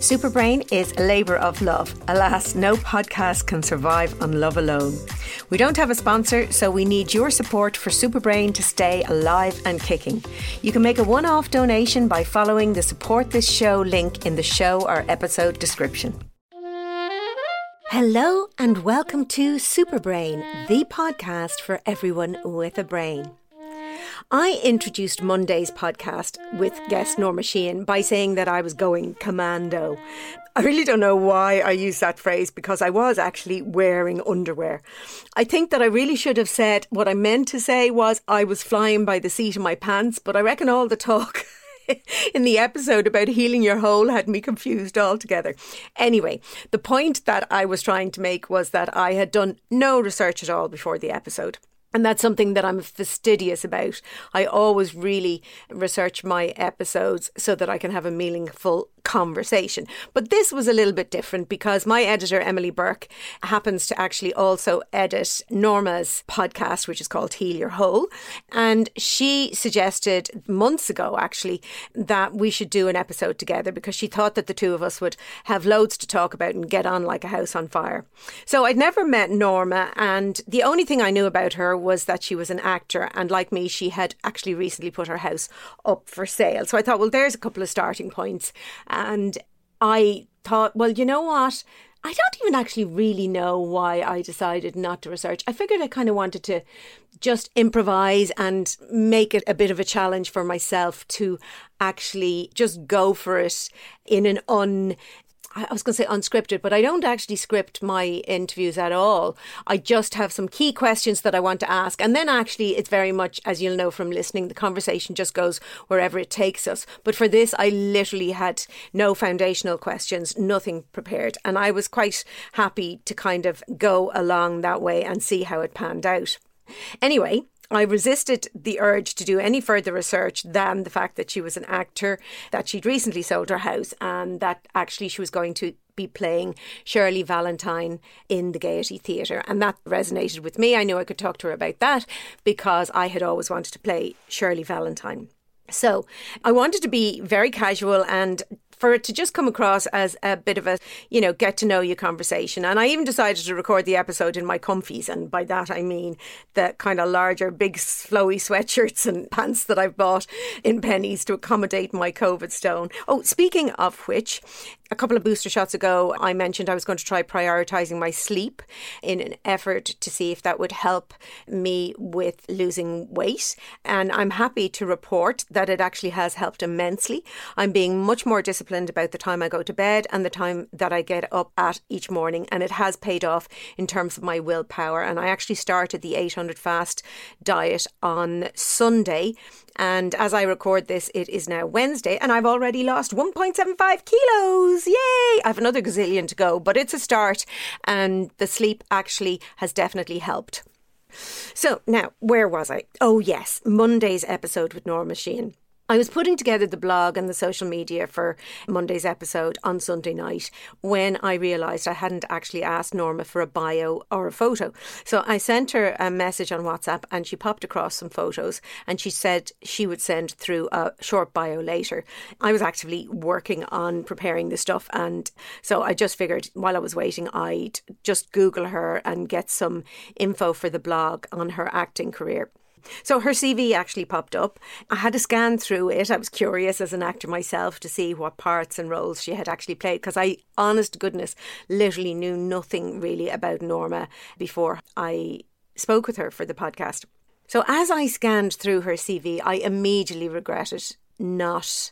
Superbrain is a labour of love. Alas, no podcast can survive on love alone. We don't have a sponsor, so we need your support for Superbrain to stay alive and kicking. You can make a one off donation by following the support this show link in the show or episode description. Hello, and welcome to Superbrain, the podcast for everyone with a brain. I introduced Monday's podcast with guest Norma Sheahan by saying that I was going commando. I really don't know why I used that phrase because I was actually wearing underwear. I think that I really should have said what I meant to say was I was flying by the seat of my pants, but I reckon all the talk in the episode about healing your hole had me confused altogether. Anyway, the point that I was trying to make was that I had done no research at all before the episode. And that's something that I'm fastidious about. I always really research my episodes so that I can have a meaningful conversation. But this was a little bit different because my editor, Emily Burke, happens to actually also edit Norma's podcast, which is called Heal Your Hole. And she suggested months ago, actually, that we should do an episode together because she thought that the two of us would have loads to talk about and get on like a house on fire. So I'd never met Norma, and the only thing I knew about her was that she was an actor. And like me, she had actually recently put her house up for sale. So I thought, well, there's a couple of starting points. And I thought, well, you know what? I don't even actually really know why I decided not to research. I figured I kind of wanted to just improvise and make it a bit of a challenge for myself to actually just go for it in an un I was going to say unscripted, but I don't actually script my interviews at all. I just have some key questions that I want to ask. And then actually, it's very much, as you'll know from listening, the conversation just goes wherever it takes us. But for this, I literally had no foundational questions, nothing prepared. And I was quite happy to kind of go along that way and see how it panned out. Anyway, I resisted the urge to do any further research than the fact that she was an actor, that she'd recently sold her house, and that actually she was going to be playing Shirley Valentine in the Gaiety Theatre. And that resonated with me. I knew I could talk to her about that because I had always wanted to play Shirley Valentine. So I wanted to be very casual and for it to just come across as a bit of a, you know, get to know you conversation. And I even decided to record the episode in my comfies. And by that, I mean the kind of larger, big, flowy sweatshirts and pants that I've bought in Penneys to accommodate my COVID stone. Oh, speaking of which, a couple of booster shots ago, I mentioned I was going to try prioritizing my sleep in an effort to see if that would help me with losing weight. And I'm happy to report that it actually has helped immensely. I'm being much more disciplined about the time I go to bed and the time that I get up at each morning. And it has paid off in terms of my willpower. And I actually started the 800 fast diet on Sunday and as I record this, it is now Wednesday, and I've already lost 1.75 kilos. Yay! I have another gazillion to go, but it's a start, and the sleep actually has definitely helped. So, now, where was I? Oh, yes, Monday's episode with Norma Sheahan. I was putting together the blog and the social media for Monday's episode on Sunday night when I realised I hadn't actually asked Norma for a bio or a photo. So I sent her a message on WhatsApp and she popped across some photos and she said she would send through a short bio later. I was actively working on preparing the stuff and so I just figured while I was waiting I'd just Google her and get some info for the blog on her acting career. So her CV actually popped up. I had to scan through it. I was curious as an actor myself to see what parts and roles she had actually played because I, honest goodness, literally knew nothing really about Norma before I spoke with her for the podcast. So as I scanned through her CV, I immediately regretted not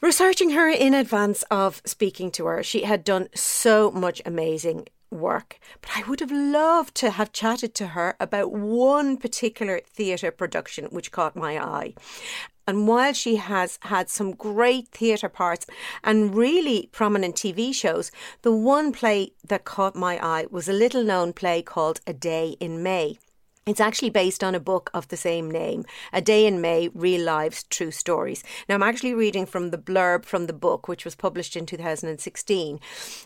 researching her in advance of speaking to her. She had done so much amazing work. But I would have loved to have chatted to her about one particular theatre production which caught my eye. And while she has had some great theatre parts and really prominent TV shows, the one play that caught my eye was a little known play called A Day in May. It's actually based on a book of the same name, A Day in May Real Lives, True Stories. Now, I'm actually reading from the blurb from the book, which was published in 2016.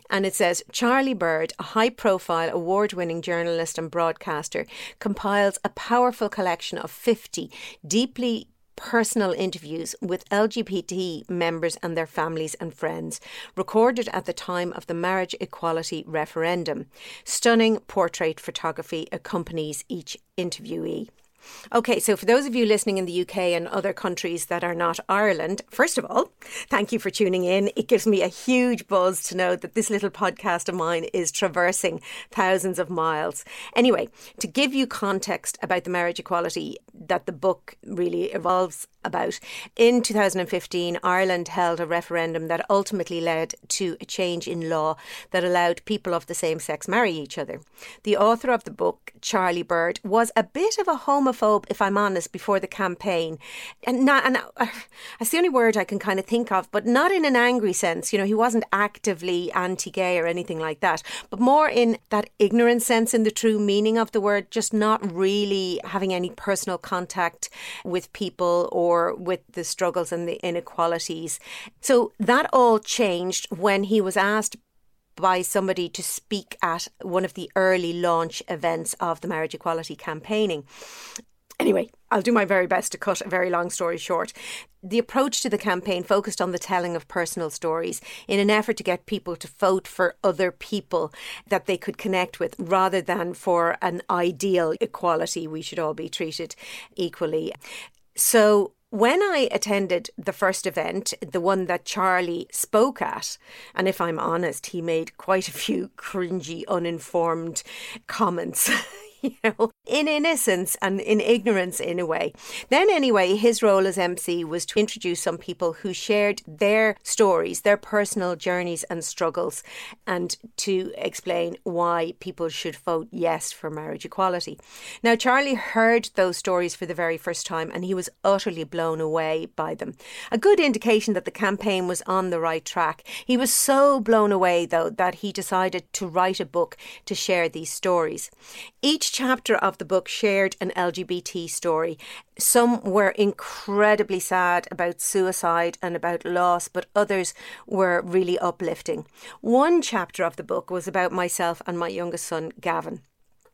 And it says Charlie Bird, a high profile, award winning journalist and broadcaster, compiles a powerful collection of 50 deeply personal interviews with LGBT members and their families and friends, recorded at the time of the marriage equality referendum. Stunning portrait photography accompanies each interviewee. Okay, so for those of you listening in the UK and other countries that are not Ireland, first of all, thank you for tuning in. It gives me a huge buzz to know that this little podcast of mine is traversing thousands of miles. Anyway, to give you context about the marriage equality that the book really evolves about, in 2015, Ireland held a referendum that ultimately led to a change in law that allowed people of the same sex marry each other. The author of the book, Charlie Bird, was a bit of a homophobe, if I'm honest, before the campaign. And, not, and uh, that's the only word I can kind of think of, but not in an angry sense. You know, he wasn't actively anti gay or anything like that, but more in that ignorant sense, in the true meaning of the word, just not really having any personal contact with people or or with the struggles and the inequalities. So that all changed when he was asked by somebody to speak at one of the early launch events of the marriage equality campaigning. Anyway, I'll do my very best to cut a very long story short. The approach to the campaign focused on the telling of personal stories in an effort to get people to vote for other people that they could connect with rather than for an ideal equality. We should all be treated equally. So, when I attended the first event, the one that Charlie spoke at, and if I'm honest, he made quite a few cringy, uninformed comments. you know, in innocence and in ignorance in a way. Then, anyway, his role as MC was to introduce some people who shared their stories, their personal journeys and struggles, and to explain why people should vote yes for marriage equality. Now, Charlie heard those stories for the very first time and he was utterly blown away by them. A good indication that the campaign was on the right track. He was so blown away, though, that he decided to write a book to share these stories. Each chapter of the book shared an LGBT story. Some were incredibly sad about suicide and about loss, but others were really uplifting. One chapter of the book was about myself and my youngest son, Gavin.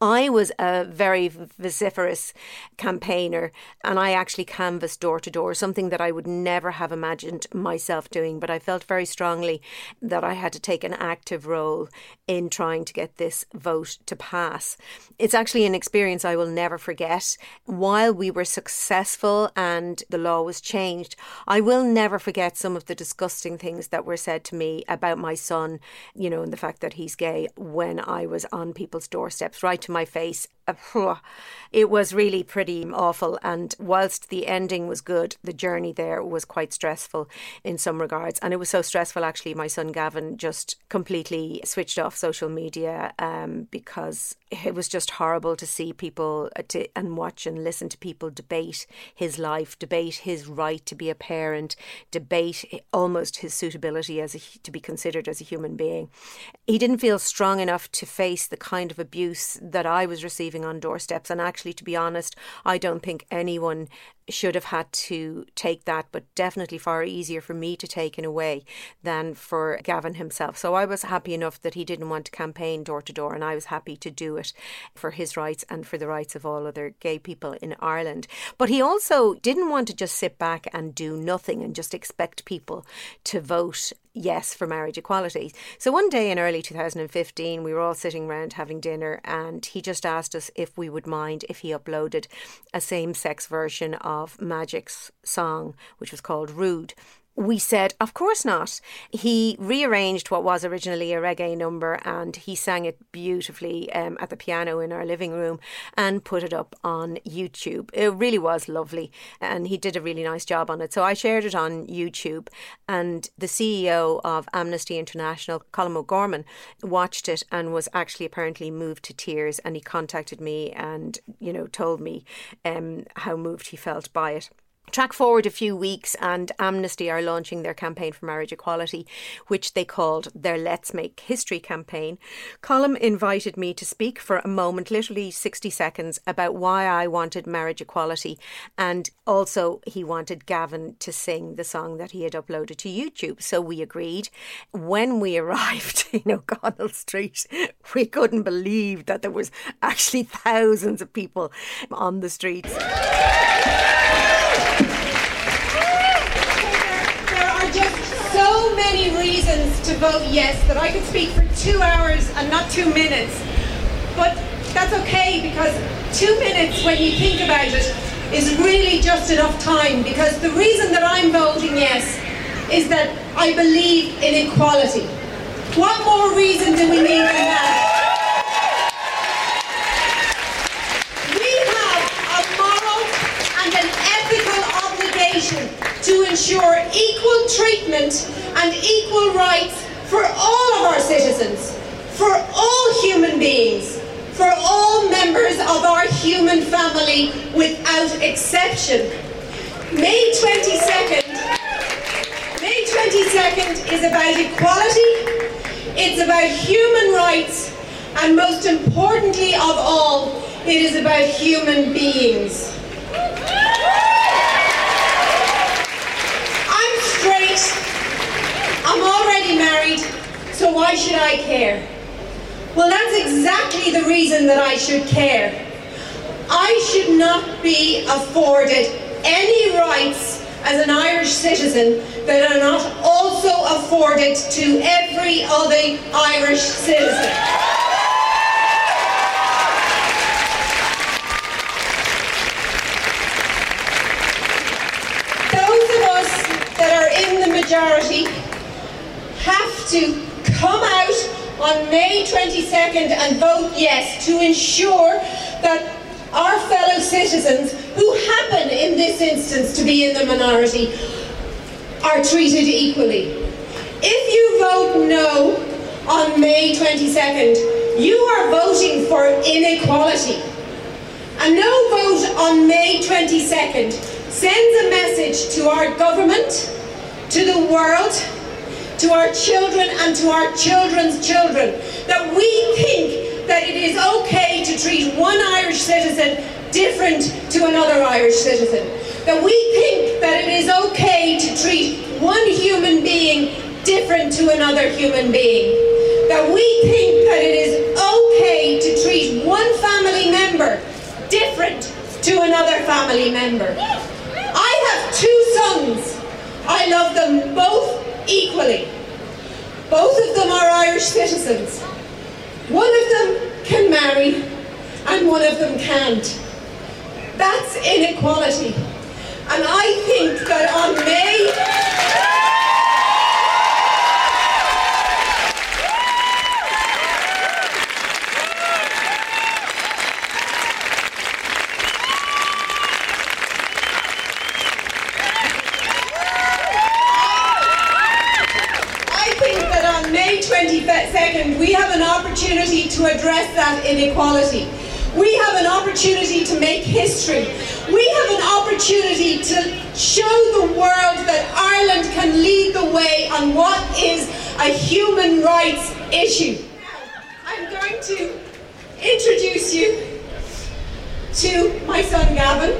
I was a very vociferous campaigner and I actually canvassed door to door, something that I would never have imagined myself doing. But I felt very strongly that I had to take an active role in trying to get this vote to pass. It's actually an experience I will never forget. While we were successful and the law was changed, I will never forget some of the disgusting things that were said to me about my son, you know, and the fact that he's gay when I was on people's doorsteps, right to my face. It was really pretty awful. And whilst the ending was good, the journey there was quite stressful in some regards. And it was so stressful, actually, my son Gavin just completely switched off social media um, because it was just horrible to see people uh, to, and watch and listen to people debate his life, debate his right to be a parent, debate almost his suitability as a, to be considered as a human being. He didn't feel strong enough to face the kind of abuse that I was receiving on doorsteps. And actually, to be honest, I don't think anyone should have had to take that, but definitely far easier for me to take in a way than for Gavin himself. So I was happy enough that he didn't want to campaign door to door, and I was happy to do it for his rights and for the rights of all other gay people in Ireland. But he also didn't want to just sit back and do nothing and just expect people to vote yes for marriage equality. So one day in early 2015, we were all sitting around having dinner, and he just asked us if we would mind if he uploaded a same sex version of Magic's song, which was called Rude we said, of course not. He rearranged what was originally a reggae number and he sang it beautifully um, at the piano in our living room and put it up on YouTube. It really was lovely and he did a really nice job on it. So I shared it on YouTube and the CEO of Amnesty International, Colm O'Gorman, watched it and was actually apparently moved to tears and he contacted me and, you know, told me um, how moved he felt by it. Track forward a few weeks, and Amnesty are launching their campaign for marriage equality, which they called their Let's Make History campaign. Colm invited me to speak for a moment, literally 60 seconds, about why I wanted marriage equality, and also he wanted Gavin to sing the song that he had uploaded to YouTube. So we agreed. When we arrived in O'Connell Street, we couldn't believe that there was actually thousands of people on the streets. Many reasons to vote yes that I could speak for two hours and not two minutes. But that's okay because two minutes, when you think about it, is really just enough time because the reason that I'm voting yes is that I believe in equality. What more reason do we need than that? We have a moral and an ethical obligation to ensure equal treatment and equal rights for all of our citizens, for all human beings, for all members of our human family without exception. May 22nd, May 22nd is about equality, it's about human rights, and most importantly of all, it is about human beings. I'm straight, I'm already married, so why should I care? Well, that's exactly the reason that I should care. I should not be afforded any rights as an Irish citizen that are not also afforded to every other Irish citizen. Those of us that are in the majority to come out on May 22nd and vote yes to ensure that our fellow citizens, who happen in this instance to be in the minority, are treated equally. If you vote no on May 22nd, you are voting for inequality. A no vote on May 22nd sends a message to our government, to the world, to our children and to our children's children that we think that it is okay to treat one Irish citizen different to another Irish citizen. That we think that it is okay to treat one human being different to another human being. That we think that it is okay to treat one family member different to another family member. I have two sons. I love them both equally. Both of them are Irish citizens. One of them can marry and one of them can't. That's inequality. And I think that on May I think that on May 22nd, we have an opportunity to address that inequality. We have an opportunity to make history. We have an opportunity to show the world that Ireland can lead the way on what is a human rights issue. I'm going to introduce you to my son Gavin.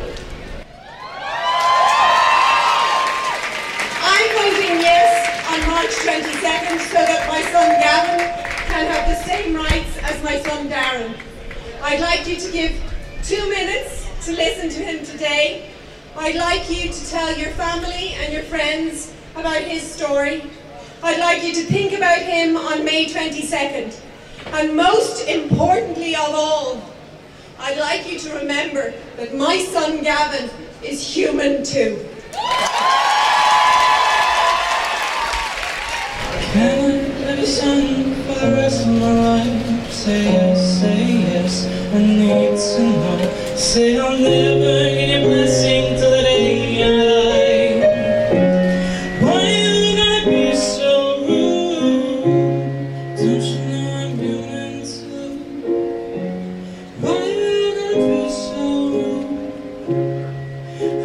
I'm voting yes on March 22nd so that my son Gavin can have the same rights as my son Darren. I'd like you to give two minutes to listen to him today. I'd like you to tell your family and your friends about his story. I'd like you to think about him on May 22nd. And most importantly of all, I'd like you to remember that my son Gavin is human too. Son for the rest of my life? Say yes, say yes, I need to know. Say I'll never get a blessing till the day I die. Why you gotta be so rude? Don't you know I'm human too? Why you gotta be so rude?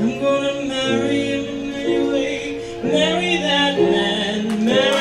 I'm gonna marry him anyway. Marry that man. Marry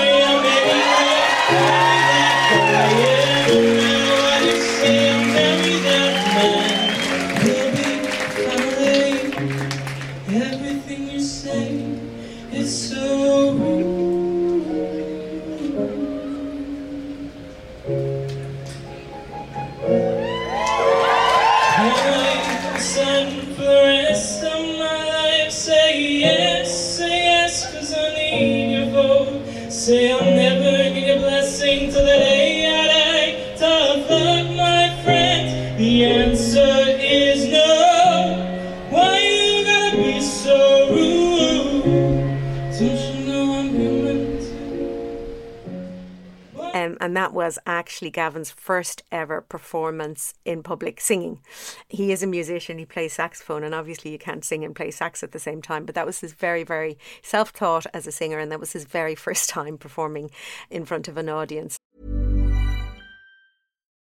was actually Gavin's first ever performance in public singing. He is a musician, he plays saxophone, and obviously you can't sing and play sax at the same time, but that was his very, very self taught as a singer, and that was his very first time performing in front of an audience.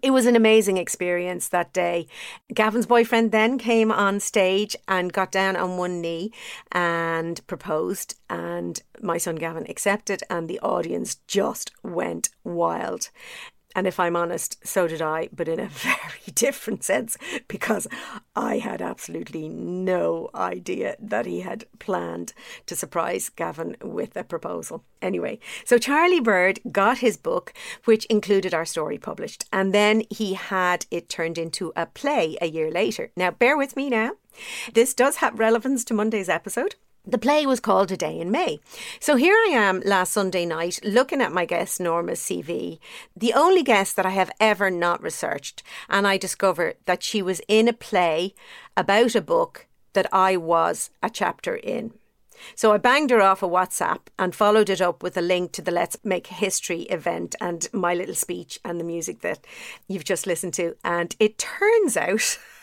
It was an amazing experience that day. Gavin's boyfriend then came on stage and got down on one knee and proposed, and my son Gavin accepted, and the audience just went wild. And if I'm honest, so did I, but in a very different sense because I had absolutely no idea that he had planned to surprise Gavin with a proposal. Anyway, so Charlie Bird got his book, which included our story published, and then he had it turned into a play a year later. Now, bear with me now. This does have relevance to Monday's episode. The play was called A Day in May. So here I am last Sunday night looking at my guest Norma's CV, the only guest that I have ever not researched, and I discovered that she was in a play about a book that I was a chapter in. So I banged her off a WhatsApp and followed it up with a link to the Let's Make History event and my little speech and the music that you've just listened to. And it turns out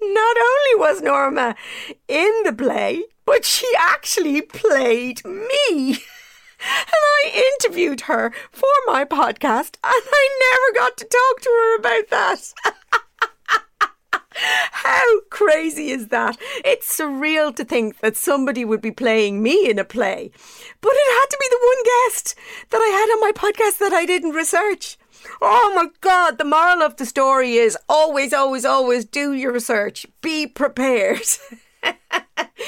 not only was Norma in the play, but she actually played me. And I interviewed her for my podcast, and I never got to talk to her about that. How crazy is that? It's surreal to think that somebody would be playing me in a play. But it had to be the one guest that I had on my podcast that I didn't research. Oh my God, the moral of the story is always, always, always do your research. Be prepared.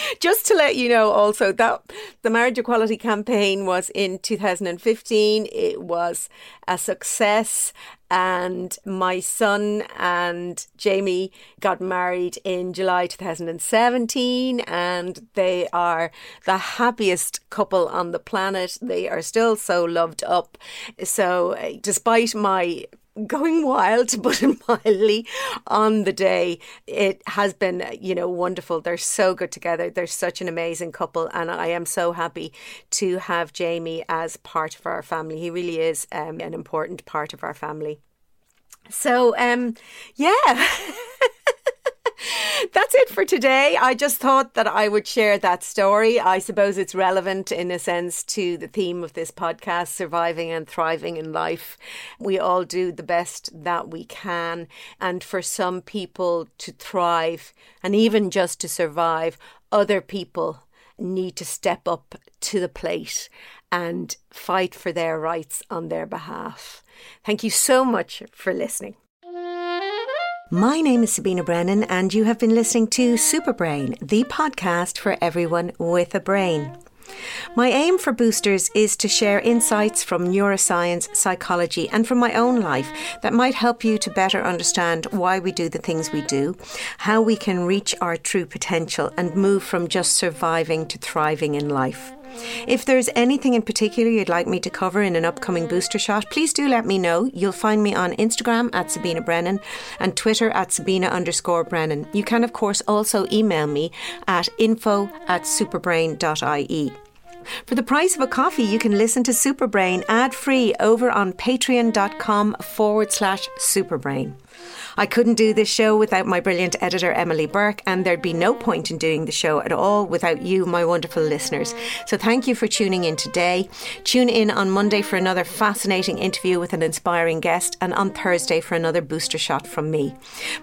Just to let you know, also, that the marriage equality campaign was in 2015. It was a success, and my son and Jamie got married in July 2017, and they are the happiest couple on the planet. They are still so loved up. So, uh, despite my going wild, to put it mildly, on the day. It has been, you know, wonderful. They're so good together. They're such an amazing couple, and I am so happy to have Jamie as part of our family. He really is um, an important part of our family. So, um, yeah. That's it for today. I just thought that I would share that story. I suppose it's relevant in a sense to the theme of this podcast surviving and thriving in life. We all do the best that we can. And for some people to thrive and even just to survive, other people need to step up to the plate and fight for their rights on their behalf. Thank you so much for listening. My name is Sabina Brennan, and you have been listening to Superbrain, the podcast for everyone with a brain. My aim for Boosters is to share insights from neuroscience, psychology, and from my own life that might help you to better understand why we do the things we do, how we can reach our true potential, and move from just surviving to thriving in life. If there's anything in particular you'd like me to cover in an upcoming booster shot, please do let me know. You'll find me on Instagram at Sabina Brennan and Twitter at Sabina underscore Brennan. You can, of course, also email me at info at superbrain.ie. For the price of a coffee, you can listen to Superbrain ad free over on patreon.com forward slash superbrain. I couldn't do this show without my brilliant editor, Emily Burke, and there'd be no point in doing the show at all without you, my wonderful listeners. So thank you for tuning in today. Tune in on Monday for another fascinating interview with an inspiring guest, and on Thursday for another booster shot from me.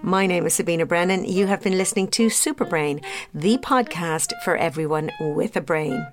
My name is Sabina Brennan. You have been listening to Superbrain, the podcast for everyone with a brain.